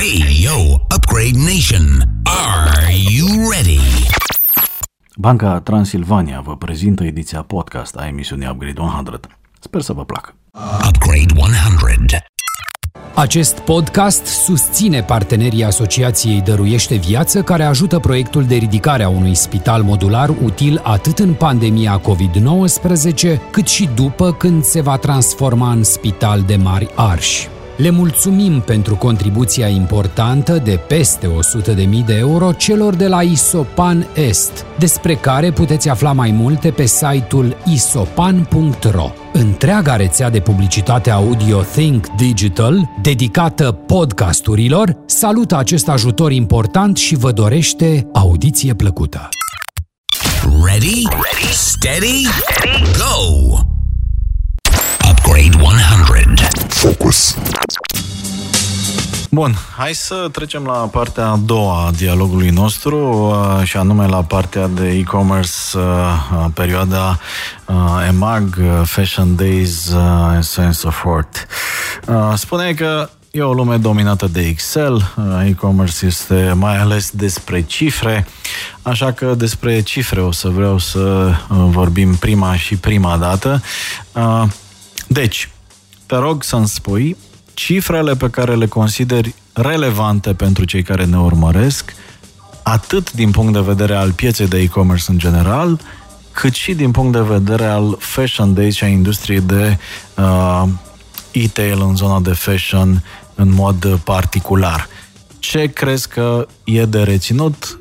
Hey, yo, Upgrade Nation. Are you ready? Banca Transilvania vă prezintă ediția podcast a emisiunii Upgrade 100. Sper să vă placă. Upgrade 100. Acest podcast susține partenerii Asociației Dăruiește Viață, care ajută proiectul de ridicare a unui spital modular util atât în pandemia COVID-19, cât și după când se va transforma în spital de mari arși. Le mulțumim pentru contribuția importantă de peste 100.000 de euro celor de la Isopan Est, despre care puteți afla mai multe pe site-ul isopan.ro. Întreaga rețea de publicitate audio Think Digital, dedicată podcasturilor, salută acest ajutor important și vă dorește audiție plăcută. Ready? Ready? Steady? Go! Upgrade 100. Focus. Bun, hai să trecem la partea a doua a dialogului nostru uh, și anume la partea de e-commerce, uh, perioada uh, EMAG, Fashion Days and so on so forth. Spune că E o lume dominată de Excel, e-commerce este mai ales despre cifre, așa că despre cifre o să vreau să vorbim prima și prima dată. Deci, te rog să-mi spui cifrele pe care le consideri relevante pentru cei care ne urmăresc, atât din punct de vedere al pieței de e-commerce în general, cât și din punct de vedere al Fashion Days și a industriei de uh, e-tail în zona de fashion în mod particular. Ce crezi că e de reținut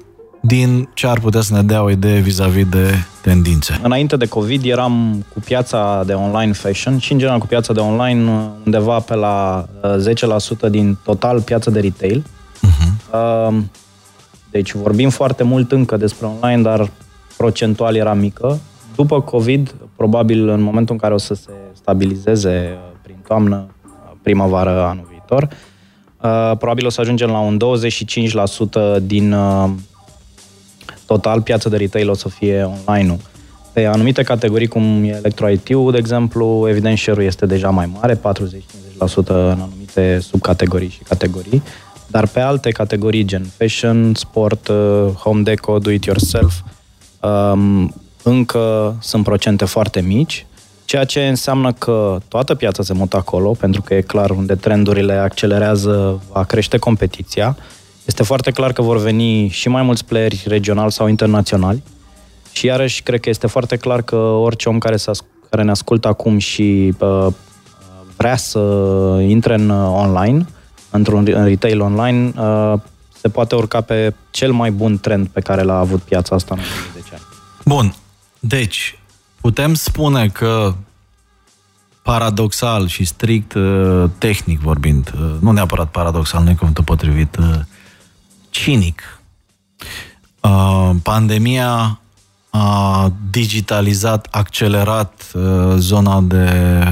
din ce ar putea să ne dea o idee vis-a-vis de tendințe. Înainte de COVID eram cu piața de online fashion și în general cu piața de online undeva pe la 10% uh, din total piața de retail. Uh-huh. Deci vorbim foarte mult încă despre online, dar procentual era mică. După COVID, probabil în momentul în care o să se stabilizeze uh, prin toamnă, uh, primăvară anul viitor, probabil o să ajungem la un 25% din total piața de retail o să fie online-ul. Pe anumite categorii, cum e electro it de exemplu, evident share este deja mai mare, 40-50% în anumite subcategorii și categorii, dar pe alte categorii, gen fashion, sport, uh, home deco, do-it-yourself, um, încă sunt procente foarte mici, ceea ce înseamnă că toată piața se mută acolo, pentru că e clar unde trendurile accelerează, va crește competiția, este foarte clar că vor veni și mai mulți playeri regionali sau internaționali și iarăși cred că este foarte clar că orice om care, se care ne ascultă acum și uh, vrea să intre în uh, online, într-un în retail online, uh, se poate urca pe cel mai bun trend pe care l-a avut piața asta în ultimii 10 ani. Bun. Deci, putem spune că paradoxal și strict uh, tehnic vorbind, uh, nu neapărat paradoxal, nu e cuvântul potrivit, uh, cinic. Uh, pandemia a digitalizat, accelerat uh, zona de,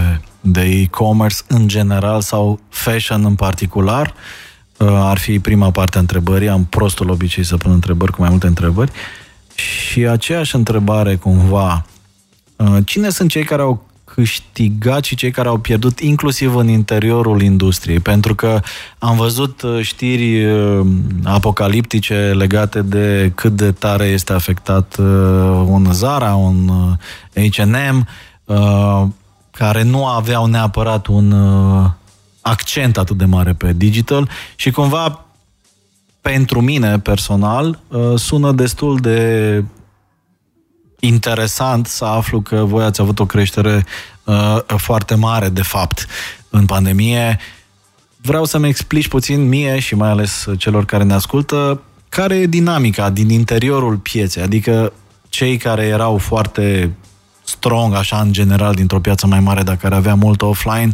de e-commerce în general sau fashion în particular. Uh, ar fi prima parte a întrebării. Am prostul obicei să pun întrebări cu mai multe întrebări. Și aceeași întrebare cumva. Cine sunt cei care au câștigat și cei care au pierdut, inclusiv în interiorul industriei, pentru că am văzut uh, știri uh, apocaliptice legate de cât de tare este afectat uh, un Zara, un H&M, care nu aveau neapărat un accent atât de mare pe digital și cumva pentru mine personal sună destul de interesant să aflu că voi ați avut o creștere uh, foarte mare, de fapt, în pandemie. Vreau să-mi explici puțin mie și mai ales celor care ne ascultă care e dinamica din interiorul pieței, adică cei care erau foarte strong, așa, în general, dintr-o piață mai mare, dar care avea mult offline,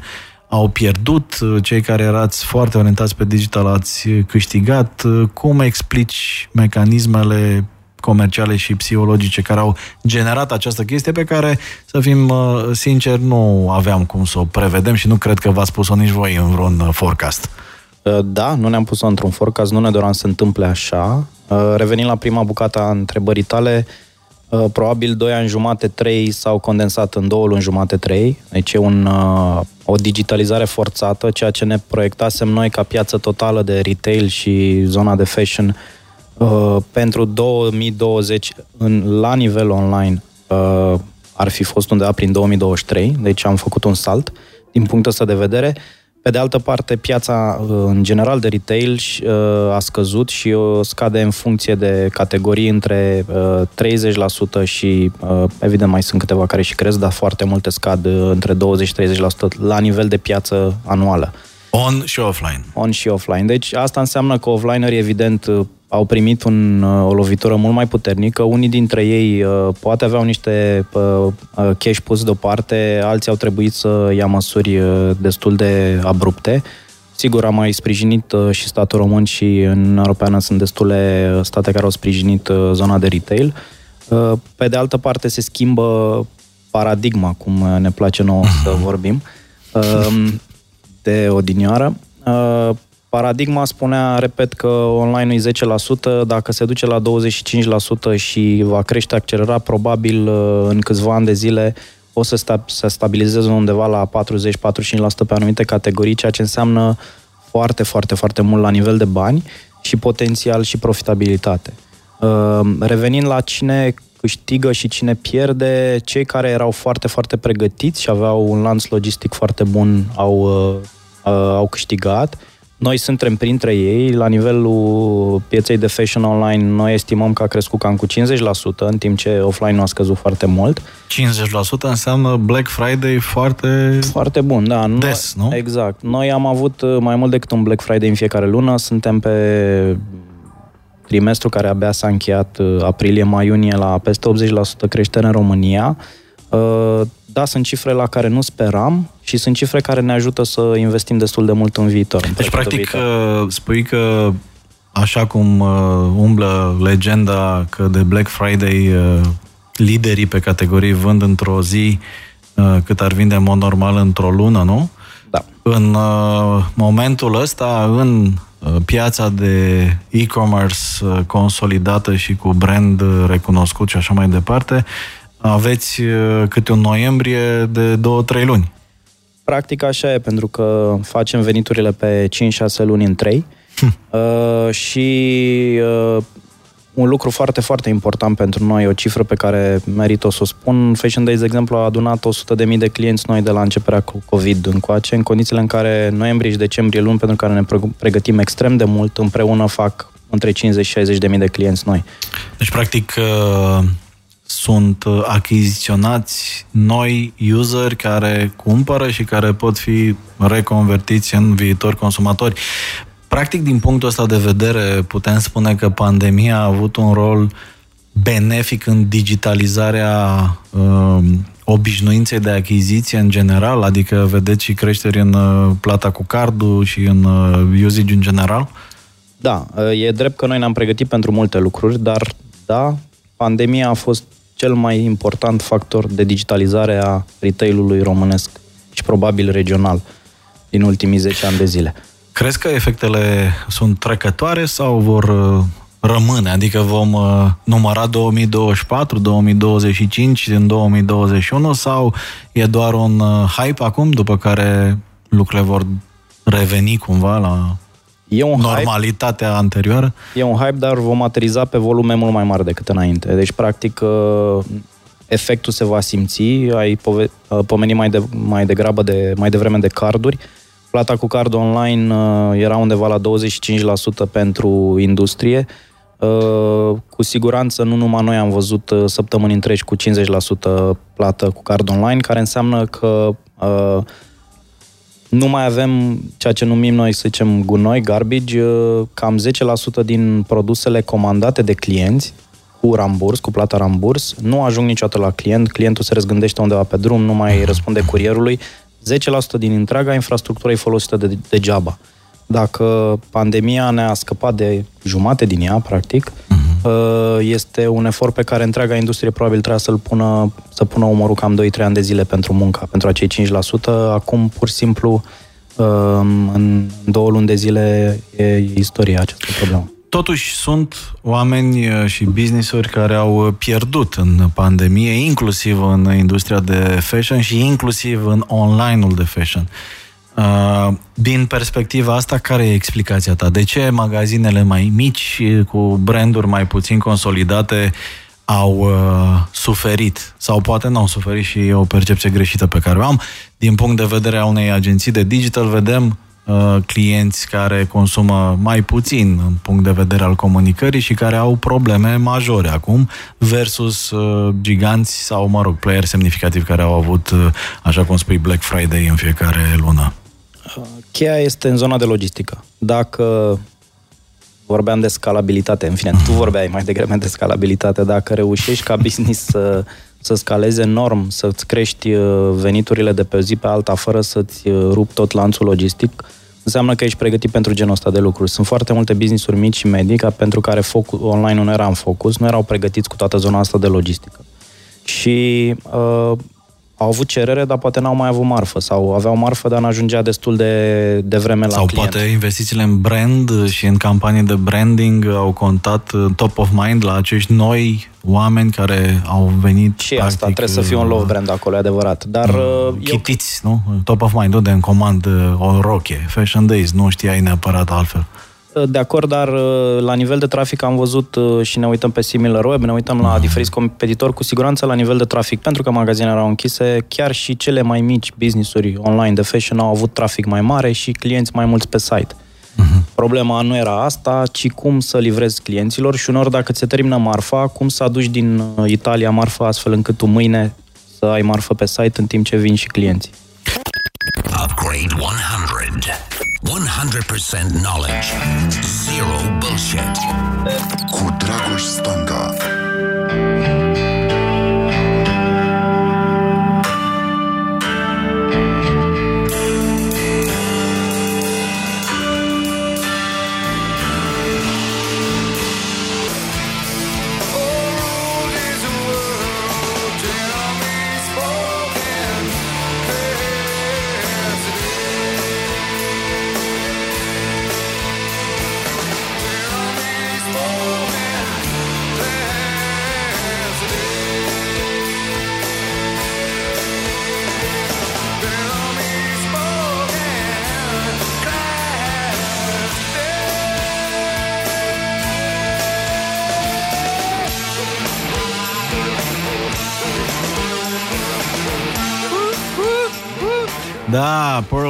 au pierdut, cei care erați foarte orientați pe digital ați câștigat. Cum explici mecanismele comerciale și psihologice care au generat această chestie pe care, să fim uh, sinceri, nu aveam cum să o prevedem și nu cred că v-ați spus-o nici voi în vreun uh, forecast. Uh, da, nu ne-am pus-o într-un forecast, nu ne doream să se întâmple așa. Revenind la prima bucată a întrebării tale, Uh, probabil 2 ani jumate, 3 s-au condensat în 2 luni jumate, 3. Deci e un, uh, o digitalizare forțată, ceea ce ne proiectasem noi ca piață totală de retail și zona de fashion uh, pentru 2020 în, la nivel online ar fi fost undeva prin 2023, deci am făcut un salt din punctul ăsta de vedere. Pe de altă parte, piața uh, în general de retail uh, a scăzut și uh, scade în funcție de categorii între 30% și evident mai sunt câteva care și cresc, dar foarte multe scad între 20-30% la nivel de piață anuală. On și offline. On și offline. Deci asta înseamnă că offlinerii evident au primit un, uh, o lovitură mult mai puternică. Unii dintre ei uh, poate aveau niște uh, cash pus deoparte, alții au trebuit să ia măsuri destul de abrupte. Sigur, am mai sprijinit și statul român și în Europeană sunt destule state care au sprijinit zona de retail. Pe de altă parte, se schimbă paradigma, cum ne place nouă să vorbim, de odinioară Paradigma spunea, repet, că online e 10%, dacă se duce la 25% și va crește accelerat, probabil uh, în câțiva ani de zile o să sta- se stabilizeze undeva la 40-45% pe anumite categorii, ceea ce înseamnă foarte, foarte, foarte mult la nivel de bani și potențial și profitabilitate. Uh, revenind la cine câștigă și cine pierde, cei care erau foarte, foarte pregătiți și aveau un lanț logistic foarte bun au, uh, au câștigat noi suntem printre ei. La nivelul pieței de fashion online, noi estimăm că a crescut cam cu 50%, în timp ce offline nu a scăzut foarte mult. 50% înseamnă Black Friday foarte... Foarte bun, da. Des, nu? Exact. Noi am avut uh, mai mult decât un Black Friday în fiecare lună. Suntem pe trimestru care abia s-a încheiat uh, aprilie-mai-iunie la peste 80% creștere în România. Uh, da, sunt cifre la care nu speram și sunt cifre care ne ajută să investim destul de mult în viitor. În deci, practic, viitor. Uh, spui că așa cum uh, umblă legenda că de Black Friday uh, liderii pe categorii vând într-o zi uh, cât ar vinde în mod normal într-o lună, nu? Da. În uh, momentul ăsta, în uh, piața de e-commerce uh, consolidată și cu brand uh, recunoscut și așa mai departe, aveți uh, câte un noiembrie de 2-3 luni. Practic așa e, pentru că facem veniturile pe 5-6 luni în 3 hm. uh, și uh, un lucru foarte, foarte important pentru noi, o cifră pe care merită să o spun. Fashion Days, de exemplu, a adunat 100.000 de clienți noi de la începerea cu COVID încoace, în condițiile în care noiembrie și decembrie luni, pentru care ne pregătim extrem de mult, împreună fac între 50 și 60.000 de clienți noi. Deci, practic, uh sunt uh, achiziționați noi useri care cumpără și care pot fi reconvertiți în viitori consumatori. Practic, din punctul ăsta de vedere, putem spune că pandemia a avut un rol benefic în digitalizarea uh, obișnuinței de achiziție în general, adică vedeți și creșteri în uh, plata cu cardul și în uh, usage în general? Da, uh, e drept că noi ne-am pregătit pentru multe lucruri, dar da, pandemia a fost cel mai important factor de digitalizare a retailului românesc și probabil regional din ultimii 10 ani de zile. Crezi că efectele sunt trecătoare sau vor uh, rămâne? Adică vom uh, număra 2024, 2025 în 2021 sau e doar un uh, hype acum după care lucrurile vor reveni cumva la E un Normalitatea hype, anterioară? E un hype, dar vom ateriza pe volume mult mai mari decât înainte. Deci, practic, uh, efectul se va simți. Ai uh, pomenit mai, de, mai degrabă de, mai devreme de carduri. Plata cu card online uh, era undeva la 25% pentru industrie. Cu siguranță nu numai noi am văzut săptămâni întregi cu 50% plată cu card online, care înseamnă că nu mai avem ceea ce numim noi, să zicem, gunoi, garbage, uh, cam 10% din produsele comandate de clienți cu ramburs, cu plata ramburs, nu ajung niciodată la client, clientul se răzgândește undeva pe drum, nu mai răspunde curierului, 10% din întreaga infrastructură e folosită de, degeaba. Dacă pandemia ne-a scăpat de jumate din ea, practic, uh-huh. Este un efort pe care întreaga industrie probabil trebuie să-l pună, să pună umărul cam 2-3 ani de zile pentru munca, pentru acei 5%. Acum, pur și simplu, uh, în două luni de zile e istoria această problemă. Totuși sunt oameni uh, și business-uri care au pierdut în pandemie, inclusiv în industria de fashion și inclusiv în online-ul de fashion. Uh, din perspectiva asta, care e explicația ta? De ce magazinele mai mici, cu branduri mai puțin consolidate, au uh, suferit? Sau poate nu au suferit și e o percepție greșită pe care o am. Din punct de vedere a unei agenții de digital, vedem uh, clienți care consumă mai puțin în punct de vedere al comunicării și care au probleme majore acum versus uh, giganți sau, mă rog, player semnificativi care au avut, uh, așa cum spui, Black Friday în fiecare lună. Cheia este în zona de logistică. Dacă vorbeam de scalabilitate, în fine, tu vorbeai mai degrabă de scalabilitate, dacă reușești ca business să, să scaleze enorm, să-ți crești uh, veniturile de pe o zi pe alta fără să-ți uh, rup tot lanțul logistic, înseamnă că ești pregătit pentru genul ăsta de lucruri. Sunt foarte multe business-uri mici și medii ca pentru care focus, online nu era în focus, nu erau pregătiți cu toată zona asta de logistică. Și uh, au avut cerere, dar poate n-au mai avut marfă sau aveau marfă, dar n-ajungea destul de, de vreme la Sau client. poate investițiile în brand și în campanii de branding au contat top of mind la acești noi oameni care au venit Și practic, asta, trebuie să fie un love brand acolo, e adevărat. Dar uh, eu... chitiți, nu? Top of mind, de în comand uh, o roche, Fashion Days, nu știai neapărat altfel. De acord, dar uh, la nivel de trafic am văzut uh, și ne uităm pe SimilarWeb, ne uităm la diferiți competitori, cu siguranță la nivel de trafic, pentru că magazinele erau închise, chiar și cele mai mici business-uri online de fashion au avut trafic mai mare și clienți mai mulți pe site. Uh-huh. Problema nu era asta, ci cum să livrezi clienților și unor dacă ți se termină marfa, cum să aduci din uh, Italia marfa astfel încât tu mâine să ai marfă pe site în timp ce vin și clienții. Upgrade 100. 100% knowledge. Zero bullshit. Cu Dragoș Stanga.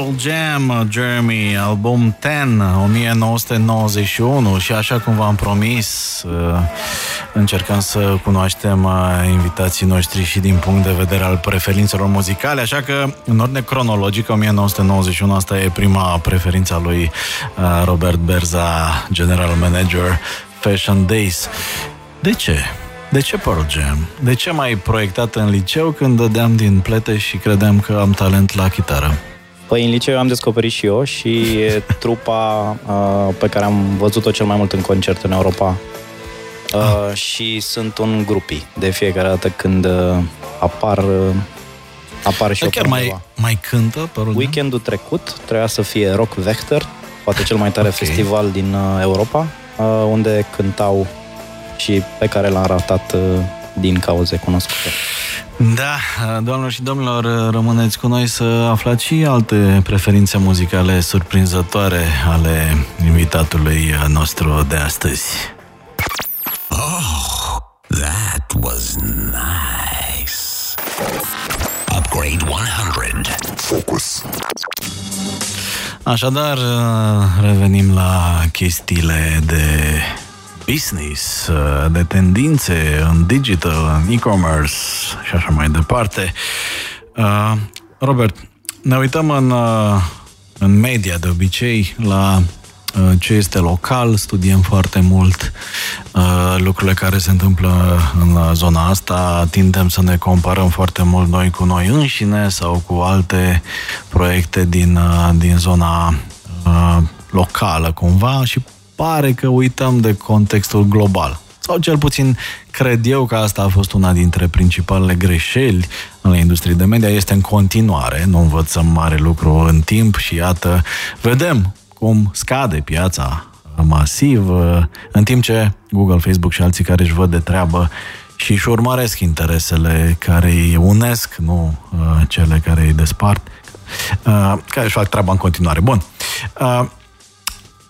Pearl Jam, Jeremy, album 10, 1991 și așa cum v-am promis, uh, încercăm să cunoaștem uh, invitații noștri și din punct de vedere al preferințelor muzicale, așa că în ordine cronologică, 1991, asta e prima preferință lui uh, Robert Berza, General Manager Fashion Days. De ce? De ce Pearl Jam? De ce mai proiectat în liceu când dădeam din plete și credeam că am talent la chitară? Păi în liceu am descoperit și eu și trupa uh, pe care am văzut-o cel mai mult în concert în Europa. Uh, ah. Și sunt un grupi de fiecare dată când uh, apar uh, apar și Dar chiar mai, mai cântă Pearl Weekendul trecut trebuia să fie Rock Vector, poate cel mai tare okay. festival din uh, Europa, uh, unde cântau și pe care l-am ratat uh, din cauze cunoscute. Da, doamnelor și domnilor, rămâneți cu noi să aflați și alte preferințe muzicale surprinzătoare ale invitatului nostru de astăzi. Oh, that was nice. Upgrade 100. Focus. Așadar, revenim la chestiile de business, uh, de tendințe în digital, în e-commerce și așa mai departe. Uh, Robert, ne uităm în, uh, în media de obicei la ce este local, studiem foarte mult lucrurile care se întâmplă în zona asta, tindem să ne comparăm foarte mult noi cu noi înșine sau cu alte proiecte din, din zona locală cumva și pare că uităm de contextul global. Sau cel puțin cred eu că asta a fost una dintre principalele greșeli în industrie de media. Este în continuare, nu învățăm mare lucru în timp și iată, vedem cum scade piața masiv, uh, în timp ce Google, Facebook și alții care își văd de treabă și își urmăresc interesele care îi unesc, nu uh, cele care îi despart, uh, care își fac treaba în continuare. Bun.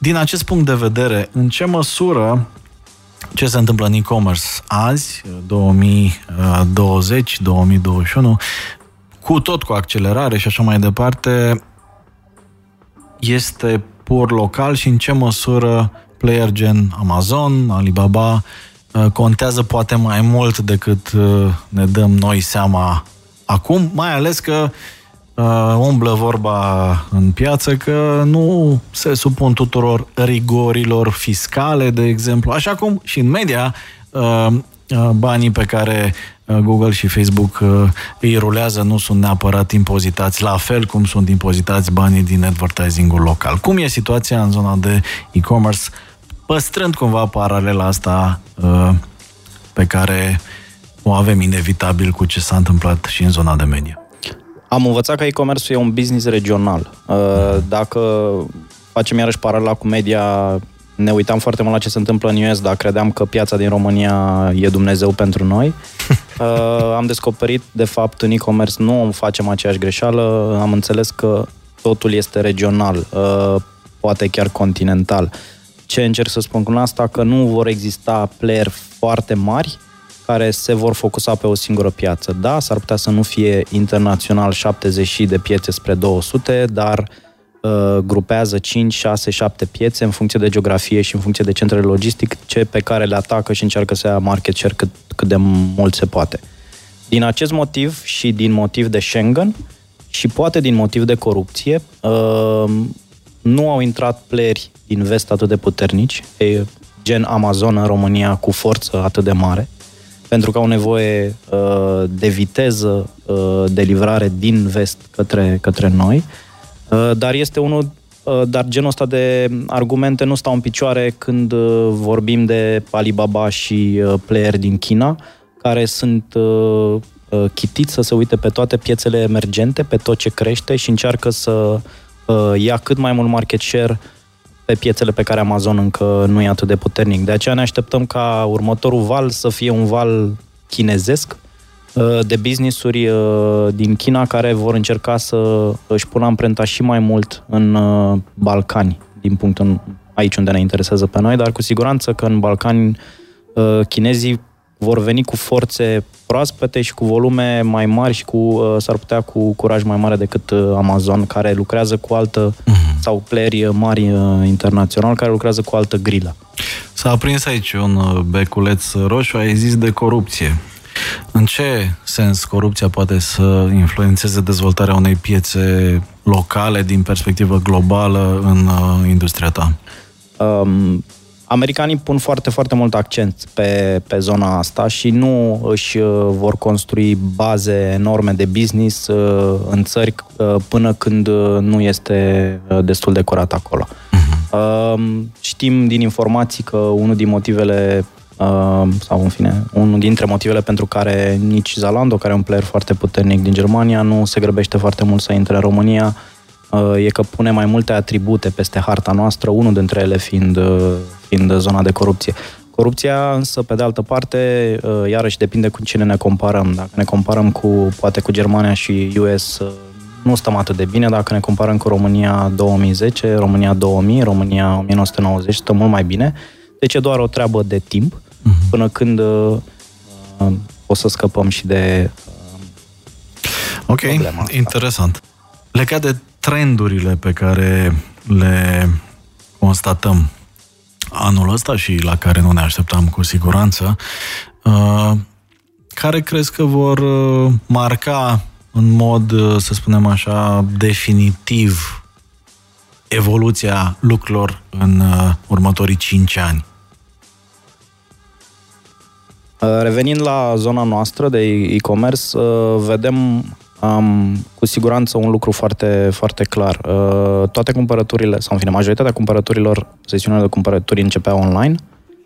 Uh, din acest punct de vedere, în ce măsură ce se întâmplă în e-commerce azi, 2020, 2021, cu tot cu accelerare și așa mai departe, este pur local și în ce măsură player gen Amazon, Alibaba, uh, contează poate mai mult decât uh, ne dăm noi seama acum, mai ales că uh, umblă vorba în piață că nu se supun tuturor rigorilor fiscale, de exemplu, așa cum și în media uh, uh, banii pe care uh, Google și Facebook uh, îi rulează nu sunt neapărat impozitați la fel cum sunt impozitați banii din advertisingul local. Cum e situația în zona de e-commerce, păstrând cumva paralela asta uh, pe care o avem inevitabil cu ce s-a întâmplat și în zona de media? Am învățat că e-commerce e un business regional. Uh, dacă facem iarăși paralela cu media, ne uitam foarte mult la ce se întâmplă în US, dar credeam că piața din România e Dumnezeu pentru noi. Uh, am descoperit, de fapt, în e-commerce nu facem aceeași greșeală, am înțeles că totul este regional, uh, poate chiar continental. Ce încerc să spun cu asta? Că nu vor exista player foarte mari, care se vor focusa pe o singură piață. Da, s-ar putea să nu fie internațional 70 de piețe spre 200, dar uh, grupează 5, 6, 7 piețe în funcție de geografie și în funcție de centrele logistice pe care le atacă și încearcă să ia market share cât, cât de mult se poate. Din acest motiv și din motiv de Schengen și poate din motiv de corupție, uh, nu au intrat playeri din vest atât de puternici, gen Amazon în România cu forță atât de mare, pentru că au nevoie uh, de viteză uh, de livrare din vest către, către noi, uh, dar este unul uh, dar genul ăsta de argumente nu stau în picioare când uh, vorbim de Alibaba și uh, player din China, care sunt uh, uh, chitiți să se uite pe toate piețele emergente, pe tot ce crește și încearcă să uh, ia cât mai mult market share pe piețele pe care Amazon încă nu e atât de puternic. De aceea ne așteptăm ca următorul val să fie un val chinezesc uh, de business-uri uh, din China care vor încerca să își pună amprenta și mai mult în uh, Balcani, din punctul aici unde ne interesează pe noi, dar cu siguranță că în Balcani chinezii vor veni cu forțe proaspete și cu volume mai mari și cu, uh, s-ar putea cu curaj mai mare decât uh, Amazon, care lucrează cu altă, uh-huh. sau playeri mari uh, internațional, care lucrează cu altă grilă. S-a aprins aici un beculeț roșu, ai zis de corupție. În ce sens corupția poate să influențeze dezvoltarea unei piețe locale din perspectivă globală în industria ta? Um, americanii pun foarte, foarte mult accent pe, pe zona asta și nu își uh, vor construi baze enorme de business uh, în țări uh, până când nu este destul de curat acolo. Uh-huh. Știm din informații că unul din motivele sau în fine, unul dintre motivele pentru care nici Zalando, care e un player foarte puternic din Germania, nu se grăbește foarte mult să intre în România, e că pune mai multe atribute peste harta noastră, unul dintre ele fiind fiind zona de corupție. Corupția însă, pe de altă parte, uh, iarăși depinde cu cine ne comparăm. Dacă ne comparăm cu, poate cu Germania și US, uh, nu stăm atât de bine. Dacă ne comparăm cu România 2010, România 2000, România 1990, stăm mult mai bine. Deci e doar o treabă de timp uh-huh. până când uh, uh, o să scăpăm și de uh, Ok, interesant. Legat de trendurile pe care le constatăm anul ăsta și la care nu ne așteptam cu siguranță, uh, care crezi că vor uh, marca în mod, uh, să spunem așa, definitiv evoluția lucrurilor în următorii 5 ani? Revenind la zona noastră de e-commerce, vedem am cu siguranță un lucru foarte, foarte clar. Uh, toate cumpărăturile, sau în fine, majoritatea cumpărăturilor, sesiunile de cumpărături începea online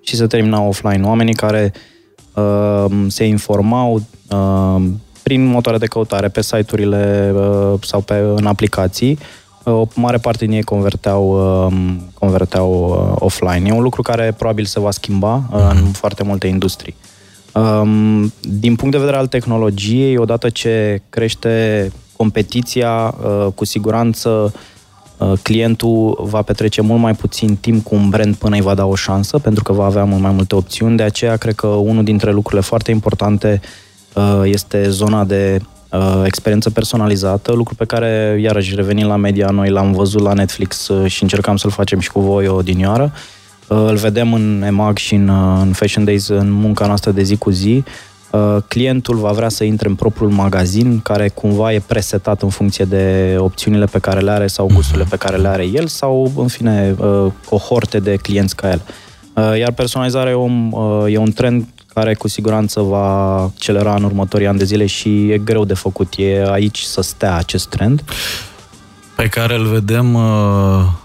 și se termina offline. Oamenii care uh, se informau uh, prin motoare de căutare, pe site-urile uh, sau pe, în aplicații, o mare parte din ei converteau, um, converteau uh, offline. E un lucru care probabil se va schimba uh, în foarte multe industrii. Um, din punct de vedere al tehnologiei, odată ce crește competiția, uh, cu siguranță clientul va petrece mult mai puțin timp cu un brand până îi va da o șansă, pentru că va avea mult mai multe opțiuni. De aceea, cred că unul dintre lucrurile foarte importante este zona de uh, experiență personalizată, lucru pe care, iarăși, revenind la media, noi l-am văzut la Netflix uh, și încercam să-l facem și cu voi o dinioară. Uh, îl vedem în EMAG și în, uh, în Fashion Days, în munca noastră de zi cu zi. Uh, clientul va vrea să intre în propriul magazin, care cumva e presetat în funcție de opțiunile pe care le are sau gusturile pe care le are el, sau, în fine, uh, cohorte de clienți ca el. Uh, iar personalizarea e un, uh, e un trend care cu siguranță va accelera în următorii ani de zile și e greu de făcut. E aici să stea acest trend. Pe care îl vedem uh,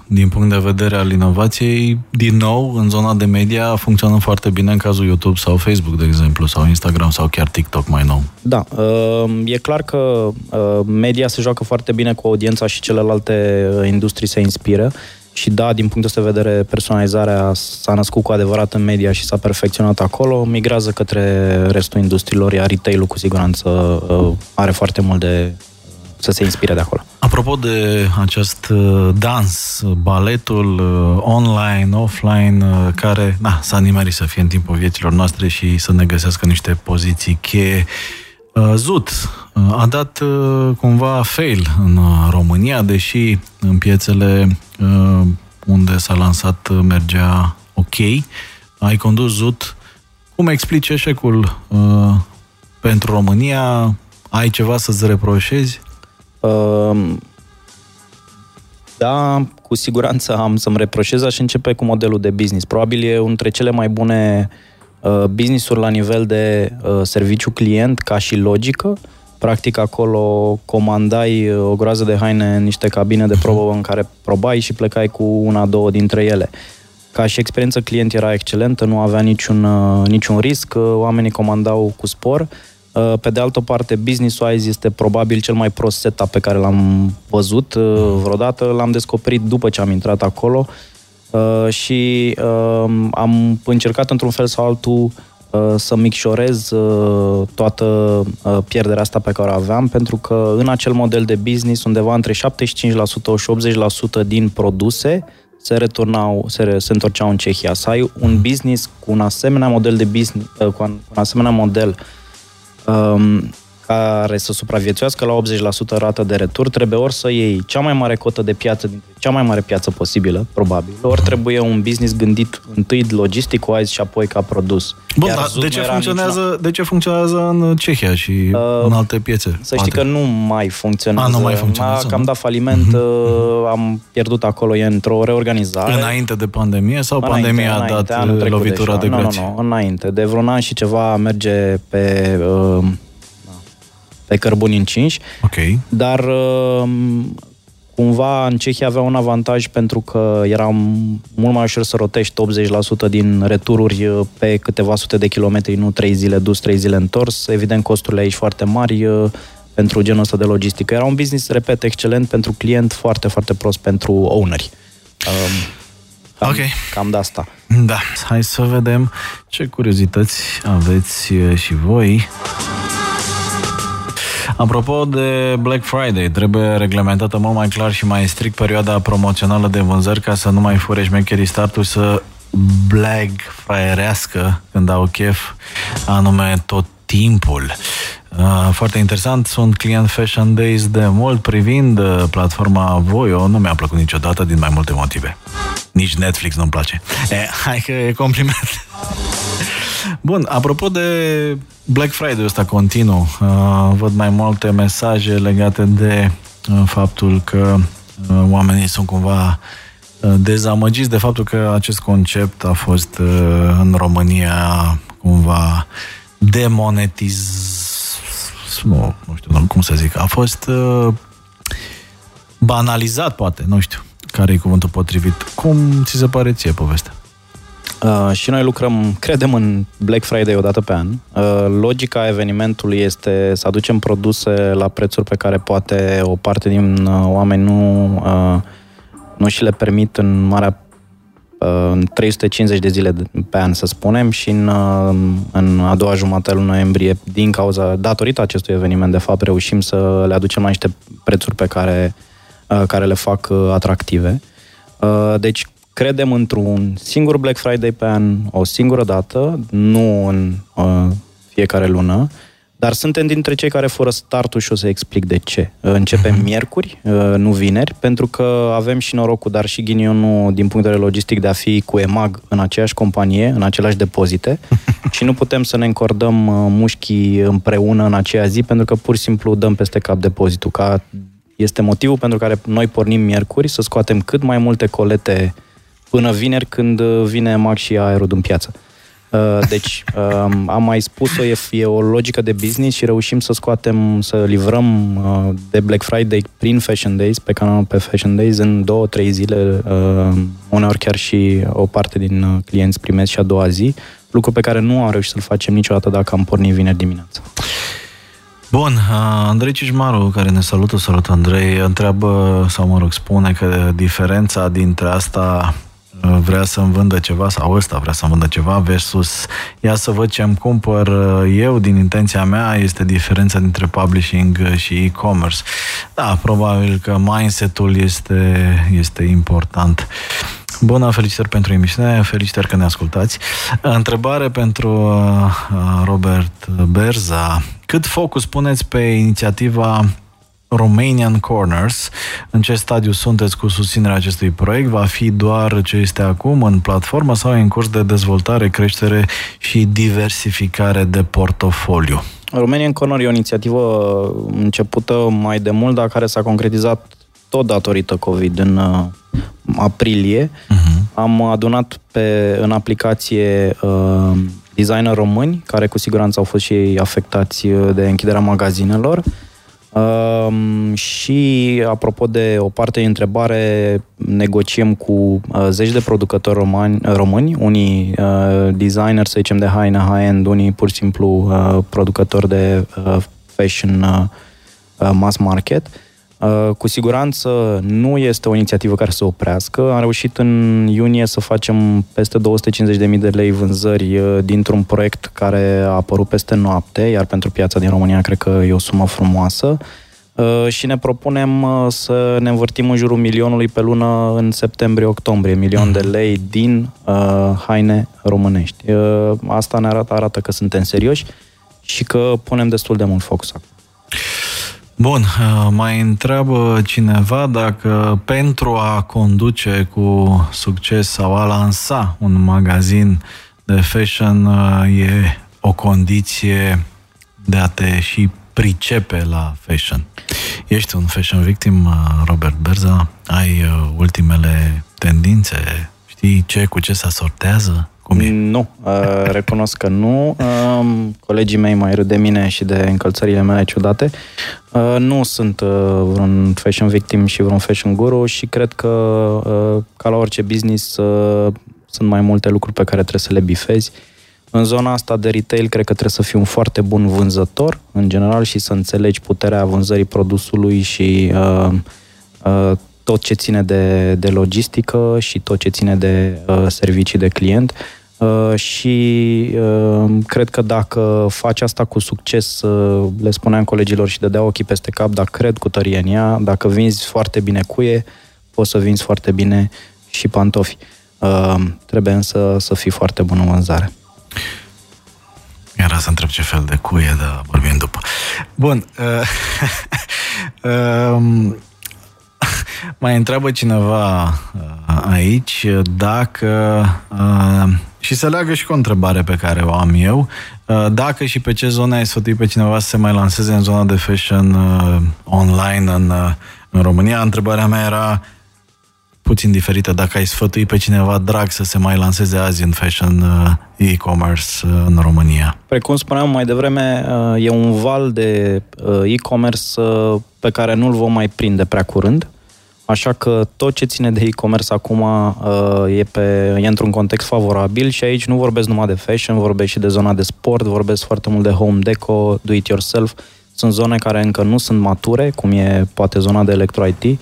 din punct de vedere al inovației, din nou, în zona de media, funcționând foarte bine în cazul YouTube sau Facebook, de exemplu, sau Instagram sau chiar TikTok mai nou. Da, uh, e clar că uh, media se joacă foarte bine cu audiența și celelalte industrii se inspiră și da, din punct de vedere, personalizarea s-a născut cu adevărat în media și s-a perfecționat acolo, migrează către restul industriilor, iar retail-ul cu siguranță uh, are foarte mult de să se inspire de acolo. Apropo de acest uh, dans, baletul uh, online, offline, care na, s-a nimerit să fie în timpul vieților noastre și să ne găsească niște poziții cheie, Zut a dat cumva fail în România, deși în piețele uh, unde s-a lansat uh, mergea ok. Ai condus Zut. Cum explici eșecul uh, pentru România? Ai ceva să-ți reproșezi? Uh, da, cu siguranță am să-mi reproșez. Aș începe cu modelul de business. Probabil e unul dintre cele mai bune uh, business-uri la nivel de uh, serviciu client ca și logică. Uh, Practic acolo comandai uh, o groază de haine în niște cabine de probă în care probai și plecai cu una, două dintre ele. Ca și experiență client era excelentă, nu avea niciun, uh, niciun risc, uh, oamenii comandau cu spor. Pe de altă parte, business-wise este probabil cel mai prost setup pe care l-am văzut vreodată. L-am descoperit după ce am intrat acolo și am încercat într-un fel sau altul Uh, să micșorez uh, toată uh, pierderea asta pe care o aveam, pentru că în acel model de business, undeva între 75% și 80% din produse se returnau, se, se întorceau în Cehia. Să ai un business cu un asemenea model de business, cu un asemenea model um, care să supraviețuiască la 80% rată de retur, trebuie ori să iei cea mai mare cotă de piață dintre cea mai mare piață posibilă, probabil, ori trebuie un business gândit întâi logistic-wise și apoi ca produs. Bun, dar de ce, funcționează, de ce funcționează în Cehia și uh, în alte piețe? Să poate. știi că nu mai funcționează. A, nu mai funcționează. A, am dat faliment, uh-huh. am pierdut acolo, e într-o reorganizare. Înainte de pandemie sau înainte, pandemia înainte, a dat lovitura de grație? Nu, nu, nu, înainte. De vreun an și ceva merge pe... Uh, pe cărbuni încinși. Ok. Dar um, cumva în Cehia avea un avantaj pentru că era mult mai ușor să rotești 80% din retururi uh, pe câteva sute de kilometri, nu 3 zile dus, 3 zile întors. Evident, costurile aici foarte mari uh, pentru genul ăsta de logistică. Era un business, repet, excelent pentru client, foarte, foarte prost pentru owneri. Um, cam, ok. Cam de asta. Da, hai să vedem ce curiozități aveți uh, și voi. Apropo de Black Friday, trebuie reglementată mult mai clar și mai strict perioada promoțională de vânzări ca să nu mai fure șmecherii startul să Black fraierească când au chef, anume tot timpul. Uh, foarte interesant, sunt client Fashion Days de mult privind uh, platforma Voio, nu mi-a plăcut niciodată din mai multe motive. Nici Netflix nu-mi place. E, hai că e compliment. Bun, apropo de Black Friday ăsta continuu, uh, văd mai multe mesaje legate de uh, faptul că uh, oamenii sunt cumva uh, dezamăgiți de faptul că acest concept a fost uh, în România cumva demonetiz... Nu, nu știu cum să zic, a fost uh, banalizat, poate, nu știu care e cuvântul potrivit. Cum ți se pare ție povestea? Uh, și noi lucrăm, credem în Black Friday o dată pe an. Uh, logica evenimentului este să aducem produse la prețuri pe care poate o parte din uh, oameni nu, uh, nu și le permit în marea uh, în 350 de zile pe an, să spunem, și în, uh, în a doua jumătate a lui noiembrie, din cauza, datorită acestui eveniment, de fapt, reușim să le aducem la niște prețuri pe care, uh, care le fac uh, atractive. Uh, deci, credem într-un singur Black Friday pe an, o singură dată, nu în uh, fiecare lună, dar suntem dintre cei care fără startul și o să explic de ce. Uh, Începem Mhm. miercuri, uh, nu vineri, pentru că avem și norocul, dar și ghinionul din punct de vedere logistic de a fi cu EMAG în aceeași companie, în aceleași depozite și nu putem să ne încordăm uh, mușchii împreună în aceea zi pentru că pur și simplu dăm peste cap depozitul. Ca este motivul pentru care noi pornim miercuri să scoatem cât mai multe colete până vineri când uh, vine EMAG și ia aerul din piață. Uh, Deci, um, am mai spus-o, e, e o logică de business și reușim să scoatem, să livrăm uh, de Black Friday prin Fashion Days, pe canalul pe Fashion Days, în două, trei zile, uh, uneori chiar și o parte din uh, clienți primesc și a doua zi, lucru pe care nu am reușit să-l facem niciodată dacă am pornit vineri dimineața. Bun, uh, Andrei Cismaru, care ne salută, salut Andrei, întreabă, sau mă rog, spune că diferența dintre asta uh, vrea să-mi vândă ceva sau ăsta vrea să-mi vândă ceva versus ia să văd ce îmi cumpăr uh, eu din intenția mea este diferența dintre publishing uh, și e-commerce. Da, probabil că mindset-ul este, este important. Bună, felicitări pentru emisiune, felicitări că ne ascultați. Întrebare pentru uh, Robert Berza. Cât focus puneți pe inițiativa Romanian Corners? În ce stadiu sunteți cu susținerea acestui proiect? Va fi doar ce este acum în platformă sau e în curs de dezvoltare, creștere și diversificare de portofoliu? Romanian Corner e o inițiativă începută mai de mult, dar care s-a concretizat tot datorită COVID în uh, aprilie. Uh-huh. Am adunat pe, în aplicație uh, designer români, care cu siguranță au fost și ei afectați uh, de închiderea magazinelor. Um, și apropo de o parte din întrebare, negociem cu uh, zeci de producători romani, români, unii uh, designer, să zicem, de haine high-end, unii pur și simplu uh, producători de uh, fashion uh, uh, mass market. Uh, cu siguranță nu este o inițiativă care să oprească. Am reușit în iunie să facem peste 250.000 de lei vânzări uh, dintr-un proiect care a apărut peste noapte, iar pentru piața din România cred că e o sumă frumoasă. Uh, și ne propunem uh, să ne învârtim în jurul milionului pe lună în septembrie-octombrie, milion de lei din uh, haine românești. Uh, asta ne arată, arată că suntem serioși și că punem destul de mult focus acum. Bun, uh, mai întreabă cineva dacă pentru a conduce cu succes sau a lansa un magazin de fashion uh, e o condiție de a te și pricepe la fashion. Ești un fashion victim, uh, Robert Berza? Ai uh, ultimele tendințe? Știi ce cu ce se asortează? Cum e? Nu, uh, recunosc că nu. Um, colegii mei mai râd de mine și de încălțările mele ciudate. Uh, nu sunt uh, vreun fashion victim și vreun fashion guru și cred că, uh, ca la orice business, uh, sunt mai multe lucruri pe care trebuie să le bifezi. În zona asta de retail, cred că trebuie să fii un foarte bun vânzător, în general, și să înțelegi puterea vânzării produsului și uh, uh, tot ce ține de, de logistică și tot ce ține de uh, servicii de client. Uh, și uh, cred că dacă faci asta cu succes, uh, le spuneam colegilor și dădea ochii peste cap, dar cred cu tărie în ea, dacă vinzi foarte bine cuie, poți să vinzi foarte bine și pantofi. Uh, trebuie însă să fii foarte bun în vânzare. Era să întreb ce fel de cuie, dar vorbim după. Bun. Uh, um, mai întreabă cineva uh, aici dacă uh, și se leagă și cu o întrebare pe care o am eu. Uh, dacă și pe ce zone ai sfătui pe cineva să se mai lanseze în zona de fashion uh, online în, uh, în România? Întrebarea mea era puțin diferită. Dacă ai sfătui pe cineva drag să se mai lanseze azi în fashion uh, e-commerce uh, în România? Precum spuneam mai devreme, uh, e un val de uh, e-commerce uh, pe care nu-l vom mai prinde prea curând. Așa că tot ce ține de e-commerce acum uh, e, pe, e într-un context favorabil și aici nu vorbesc numai de fashion, vorbesc și de zona de sport, vorbesc foarte mult de home deco, do it yourself. Sunt zone care încă nu sunt mature, cum e poate zona de electro-IT.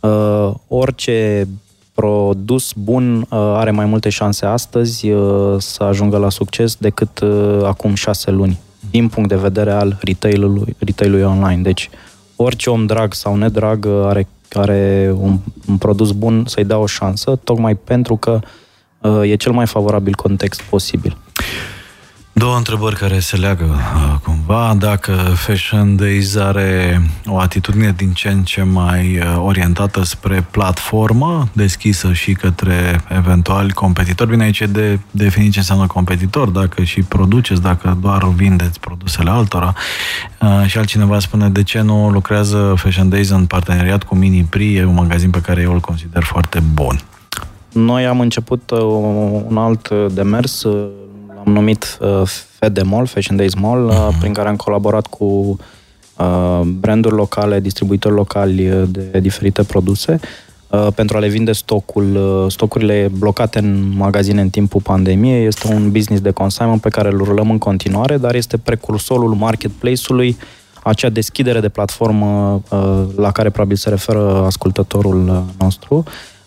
Uh, orice produs bun uh, are mai multe șanse astăzi uh, să ajungă la succes decât uh, acum șase luni, din punct de vedere al retail-ului, retail-ului online. Deci, orice om drag sau nedrag uh, are care un, un produs bun să-i dea o șansă, tocmai pentru că uh, e cel mai favorabil context posibil. Două întrebări care se leagă uh, cumva. Dacă Fashion Days are o atitudine din ce în ce mai uh, orientată spre platformă, deschisă și către eventuali competitori. Bine, aici e de definit ce înseamnă competitor, dacă și produceți, dacă doar vindeți produsele altora. Uh, și altcineva spune de ce nu lucrează Fashion Days în parteneriat cu Mini Pri, e un magazin pe care eu îl consider foarte bun. Noi am început uh, un alt demers uh, am numit uh, FEDEMOL, Fashion Days Mall, uh, uh-huh. prin care am colaborat cu uh, branduri locale, distribuitori locali uh, de diferite produse uh, pentru a le vinde stocul, uh, stocurile blocate în magazine în timpul pandemiei. Este un business de consignment pe care îl rulăm în continuare, dar este precursorul marketplace-ului, acea deschidere de platformă uh, la care probabil se referă ascultătorul uh, nostru.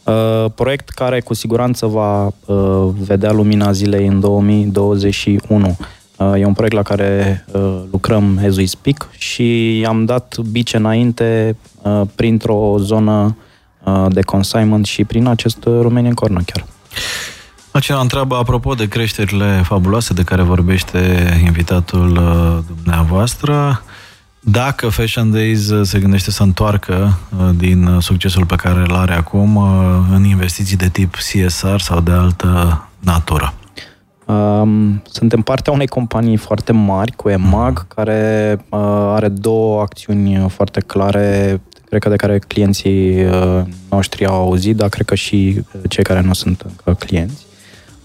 Uh, proiect care cu siguranță va uh, vedea lumina zilei în 2021. Uh, e un proiect la care uh, lucrăm as we speak și am dat bice înainte uh, printr-o zonă uh, de consignment și prin acest Romanian Corner chiar. Acela întreabă, apropo de creșterile fabuloase de care vorbește invitatul uh, dumneavoastră, dacă Fashion Days uh, se gândește să întoarcă uh, din uh, succesul pe care îl are acum în investiții de tip CSR sau de altă natură? Um, suntem partea unei companii foarte mari, cu EMAG, mm. care uh, are două acțiuni foarte clare, cred că de care clienții uh, noștri au auzit, dar cred că și cei care nu sunt încă clienți.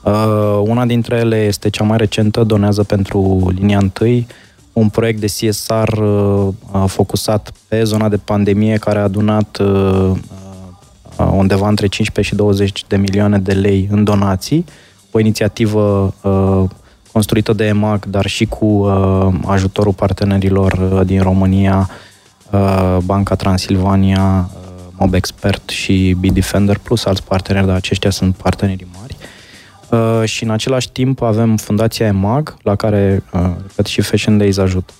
Uh, una dintre ele este cea mai recentă, donează pentru linia întâi, un proiect de CSR uh, focusat pe zona de pandemie care a adunat uh, uh, undeva între 15 și 20 de milioane de lei în donații. O inițiativă uh, construită de EMAC, dar și cu uh, ajutorul partenerilor uh, din România, uh, Banca Transilvania, uh, Mob Expert și Defender plus alți parteneri, dar aceștia sunt partenerii mari. Uh, și în același timp avem Fundația EMAG, la care, uh, repet, și Fashion Days ajută.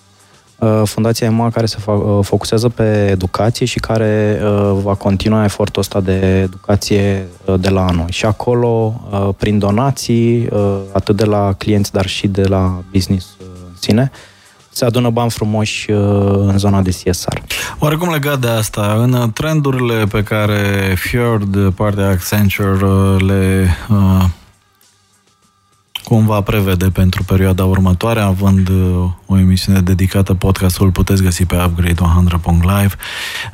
Uh, Fundația EMAG care se fa- focusează pe educație și care va continua efortul ăsta de educație de la noi. Și acolo, prin donații, atât de la clienți, dar și de la business în sine, se adună bani frumoși în zona de CSR. Oarecum legat de asta, în trendurile pe care Fjord, partea Accenture, le uh, cumva prevede pentru perioada următoare, având uh, o emisiune dedicată podcastul, puteți găsi pe Upgrade 100.live.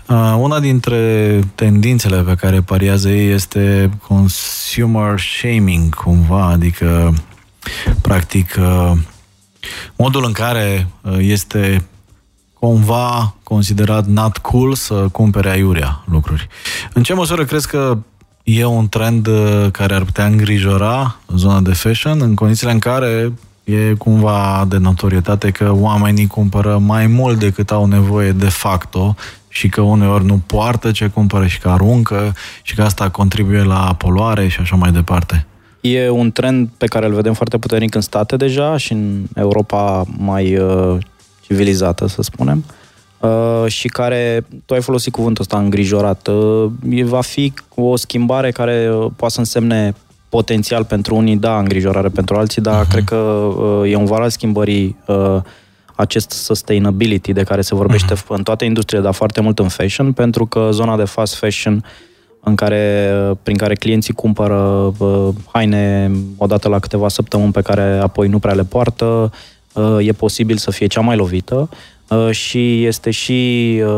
Uh, una dintre tendințele pe care pariază ei este consumer shaming, cumva, adică practic uh, modul în care este cumva considerat not cool să cumpere aiurea lucruri. În ce măsură crezi că e un trend uh, care ar putea îngrijora zona de fashion în condițiile în care e cumva de notorietate că oamenii cumpără mai mult decât au nevoie de facto și că uneori nu poartă ce cumpără și că aruncă și că asta contribuie la poluare și așa mai departe. E un trend pe care îl vedem foarte puternic în state deja și în Europa mai uh, civilizată, să spunem. Uh, Uh, și care, tu ai folosit cuvântul ăsta îngrijorat, uh, va fi o schimbare care uh, poate să însemne potențial pentru unii, da, îngrijorare pentru alții, dar uh-huh. cred că uh, e un val al schimbării uh, acest sustainability de care se vorbește uh-huh. în toate industriile, dar foarte mult în fashion, pentru că zona de fast fashion în care, prin care clienții cumpără uh, haine odată la câteva săptămâni pe care apoi nu prea le poartă, uh, e posibil să fie cea mai lovită. Uh, și este și uh,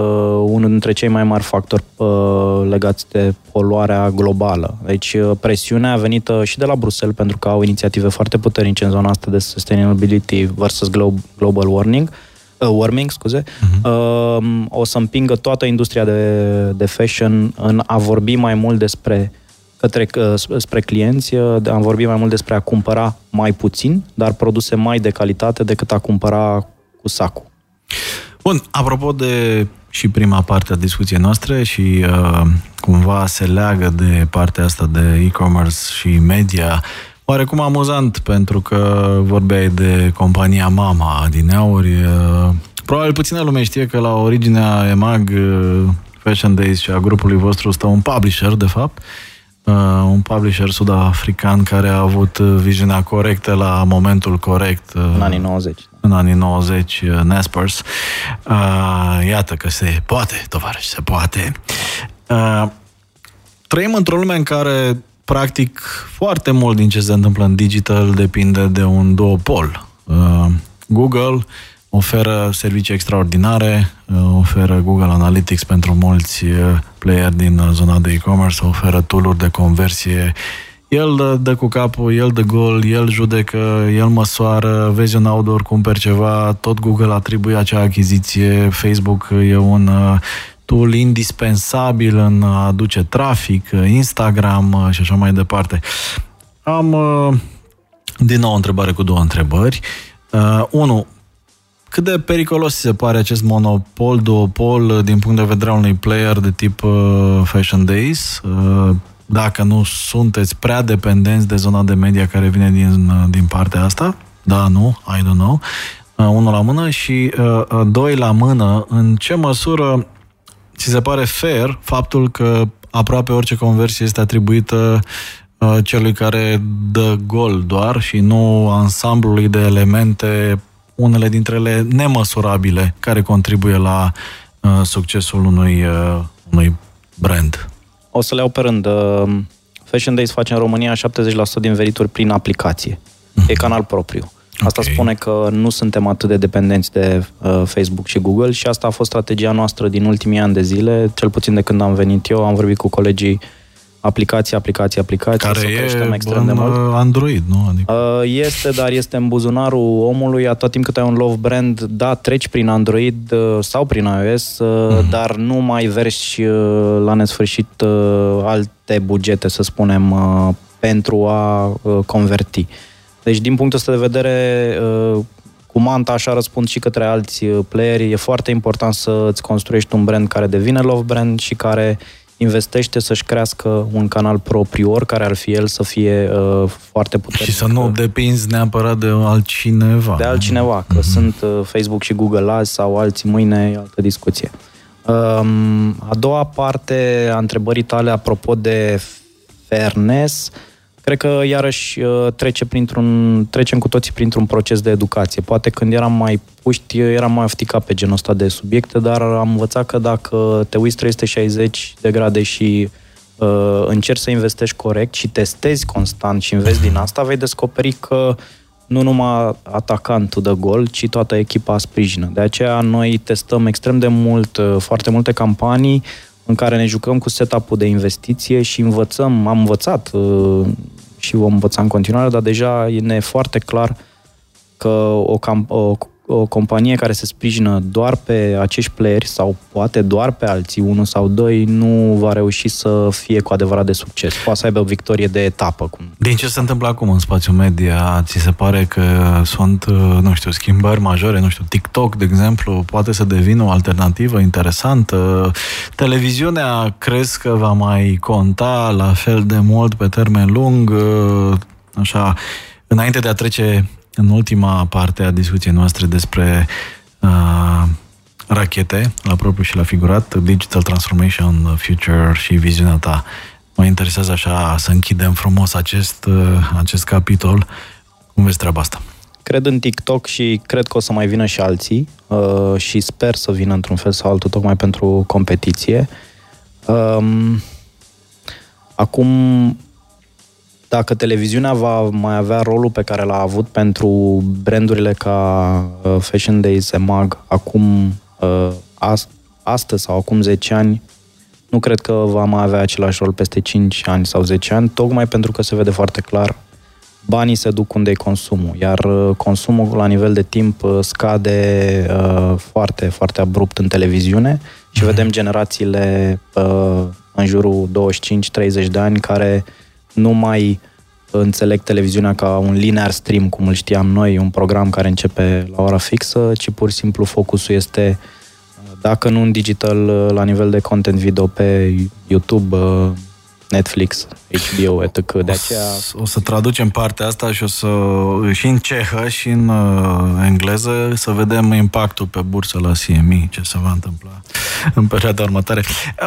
unul dintre cei mai mari factori uh, legați de poluarea globală. Deci presiunea a venit și de la Bruxelles pentru că au inițiative foarte puternice în zona asta de sustainability versus global warming, uh, warming, scuze, uh-huh. uh, o să împingă toată industria de, de fashion în a vorbi mai mult despre către uh, spre clienți, uh, am vorbit mai mult despre a cumpăra mai puțin, dar produse mai de calitate decât a cumpăra cu sacul. Bun, apropo de și prima parte a discuției noastre și uh, cumva se leagă de partea asta de e-commerce și media, oarecum amuzant pentru că vorbeai de compania Mama din auri. Uh, probabil puțină lume știe că la originea EMAG uh, Fashion Days și a grupului vostru stă un publisher, de fapt, uh, un publisher sud-african care a avut viziunea corectă la momentul corect. Uh, în anii 90 în anii 90 uh, Nespers. Uh, iată că se poate, tovarăși, se poate. Uh, trăim într-o lume în care practic foarte mult din ce se întâmplă în digital depinde de un duopol. Uh, Google oferă servicii extraordinare, uh, oferă Google Analytics pentru mulți uh, player din zona de e-commerce, oferă tool de conversie el dă cu capul, el dă gol, el judecă, el măsoară, vezi un outdoor, cumperi ceva, tot Google atribuie acea achiziție, Facebook e un uh, tool indispensabil în a aduce trafic, Instagram uh, și așa mai departe. Am uh, din nou o întrebare cu două întrebări. Uh, unu, cât de periculos se pare acest monopol, duopol din punct de vedere al unui player de tip uh, Fashion Days? Uh, dacă nu sunteți prea dependenți de zona de media care vine din, din partea asta. Da, nu, I don't know. Uh, unul la mână și uh, uh, doi la mână, în ce măsură ți se pare fair faptul că aproape orice conversie este atribuită uh, celui care dă gol doar și nu ansamblului de elemente, unele dintre ele nemăsurabile, care contribuie la uh, succesul unui, uh, unui brand. O să le iau pe rând. Uh, Fashion Days face în România 70% din venituri prin aplicație. Mm-hmm. E canal propriu. Asta okay. spune că nu suntem atât de dependenți de uh, Facebook și Google și asta a fost strategia noastră din ultimii ani de zile, cel puțin de când am venit eu, am vorbit cu colegii uh, aplicație, aplicație, aplicație, Care e extrem de mult. Android, nu? Adică... Uh, este, dar este în buzunarul omului atât timp cât ai un love brand, da, treci prin Android uh, sau prin iOS, mm-hmm. dar nu mai versi la nesfârșit alte bugete, să spunem, pentru a converti. Deci, din punctul ăsta de vedere, cu Manta așa răspund și către alți playeri, e foarte important să îți construiești un brand care devine love brand și care uh, investește să-și crească un canal propriu, oricare ar fi el, să fie uh, foarte puternic. Și să nu depinzi neapărat de altcineva. De altcineva, că mm-hmm. sunt uh, Facebook și Google azi sau alții mâine, e altă discuție. Um, a doua parte a întrebării tale apropo de fairness, uh, cred că iarăși uh, trece printr-un, trecem cu toții printr-un proces de educație. Poate când eram mai puști, eram mai afticat pe genul ăsta de subiecte, dar am învățat că dacă te uiți 360 de grade și uh, încerci să investești corect și testezi constant și înveți din asta, vei descoperi că nu numai atacantul de gol, ci toată echipa sprijină. De aceea noi testăm extrem de mult, uh, foarte multe campanii, în care ne jucăm cu setup-ul de investiție și învățăm, am învățat uh, și vom învăța în continuare, dar deja e foarte clar că o, cam, o o companie care se sprijină doar pe acești playeri sau poate doar pe alții, unul sau doi, nu va reuși să fie cu adevărat de succes. Poate să aibă o victorie de etapă. Cum... Din ce se întâmplă acum în spațiul media, ți se pare că sunt, nu știu, schimbări majore, nu știu, TikTok, de exemplu, poate să devină o alternativă interesantă. Televiziunea crezi că va mai conta la fel de mult pe termen lung, așa, înainte de a trece în ultima parte a discuției noastre despre uh, rachete, la propriu și la figurat, Digital Transformation Future și viziunea ta. Mă interesează așa să închidem frumos acest, uh, acest capitol. Cum vezi treaba asta? Cred în TikTok și cred că o să mai vină și alții uh, și sper să vină într-un fel sau altul tocmai pentru competiție. Um, acum dacă televiziunea va mai avea rolul pe care l-a avut pentru brandurile ca uh, Fashion Days, Emag, acum, uh, astăzi sau acum 10 ani, nu cred că va mai avea același rol peste 5 ani sau 10 ani, tocmai pentru că se vede foarte clar banii se duc unde e consumul, iar uh, consumul la nivel de timp uh, scade uh, foarte, foarte abrupt în televiziune și vedem generațiile uh, în jurul 25-30 de ani care nu mai înțeleg televiziunea ca un linear stream, cum îl știam noi, un program care începe la ora fixă, ci pur și simplu focusul este, uh, dacă nu în digital, uh, la nivel de content video pe YouTube, uh, Netflix, HBO, etc. De aceea... O să traducem partea asta și o să și în cehă și în uh, engleză să vedem impactul pe bursă la CME, ce se va întâmpla în perioada următoare.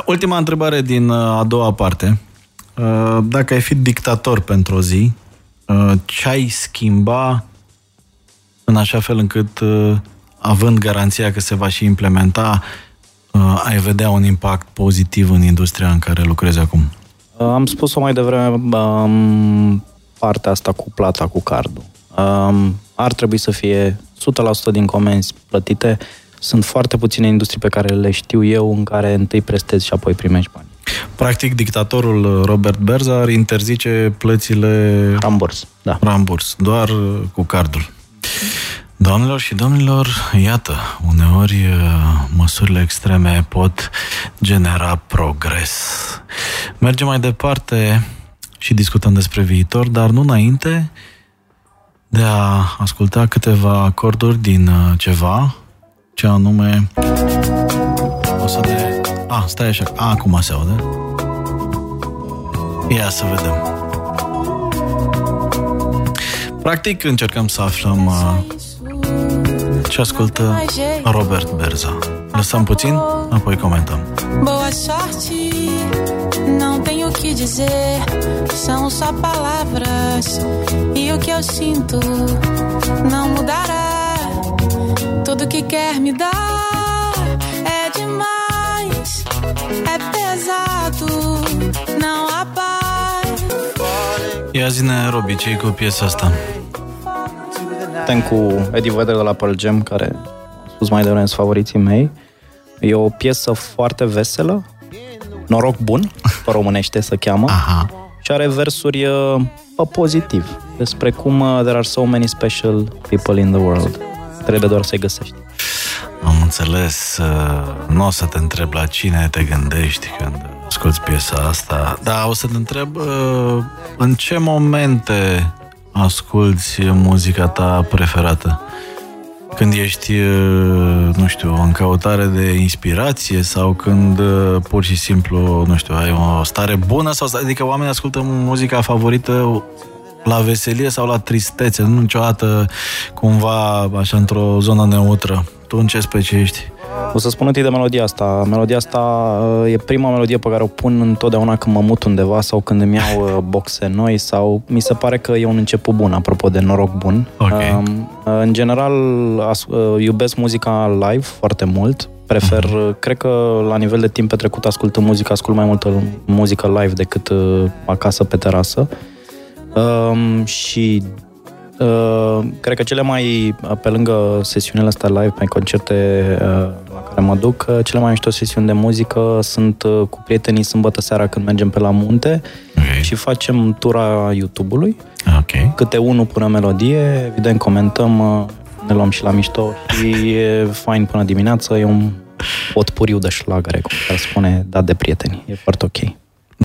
Ultima întrebare din uh, a doua parte. Uh, dacă ai fi dictator pentru o zi, uh, ce ai schimba în așa fel încât, uh, având garanția că se va și implementa, uh, ai vedea un impact pozitiv în industria în care lucrezi acum? Am spus-o mai devreme, um, partea asta cu plata cu cardul. Um, ar trebui să fie 100% din comenzi plătite. Sunt foarte puține industrii pe care le știu eu în care întâi prestezi și apoi primești bani. Practic, dictatorul Robert Berza ar interzice plățile Ramburs, da. ramburs, doar uh, cu cardul. Doamnelor și domnilor, iată, uneori uh, măsurile extreme pot genera progres. Mergem mai departe și discutăm despre viitor, dar nu înainte de a asculta câteva acorduri din uh, ceva, ce anume... O să ne... A, stai așa, acum se aude. Ia să vedem. Practic încercăm să aflăm uh, ce ascultă Robert Berza. Lăsăm puțin, apoi comentăm. Boa sorte, não tenho o que dizer, são só palavras e o que eu sinto não mudará. Tudo que quer me dar é pesado, não há paz. Ia zine, Robi, ce cu piesa asta? Suntem cu Eddie Vedder de la Pearl Jam, care am spus mai devreme sunt favoriții mei. E o piesă foarte veselă, noroc bun, pe românește se cheamă, Aha. și are versuri uh, pe pozitiv, despre cum uh, there are so many special people in the world. Trebuie doar să-i găsești. Am înțeles, uh, nu o să te întreb la cine te gândești când asculti piesa asta, dar o să te întreb uh, în ce momente asculti muzica ta preferată? Când ești, uh, nu știu, în căutare de inspirație sau când uh, pur și simplu, nu știu, ai o stare bună sau adică oamenii ascultă muzica favorită la veselie sau la tristețe, nu niciodată cumva așa într-o zonă neutră. Tu în ce specie ești? O să spun întâi de melodia asta. Melodia asta uh, e prima melodie pe care o pun întotdeauna când mă mut undeva sau când îmi iau uh, boxe noi sau mi se pare că e un început bun, apropo de noroc bun. Ok. Um, În general, as- uh, iubesc muzica live foarte mult. Prefer, uh, cred că la nivel de timp petrecut ascultând muzică, ascult mai multă muzică live decât uh, acasă pe terasă. Um, și Uh, cred că cele mai, pe lângă sesiunile astea live, pe concerte uh, la care mă duc, uh, cele mai mișto sesiuni de muzică sunt uh, cu prietenii sâmbătă seara când mergem pe la munte Ok. și facem tura YouTube-ului. Ok. Câte unul până melodie, evident comentăm, uh, ne luăm și la mișto și e fain până dimineață, e un potpuriu de șlagăre, cum ar spune, dat de prieteni. E foarte ok.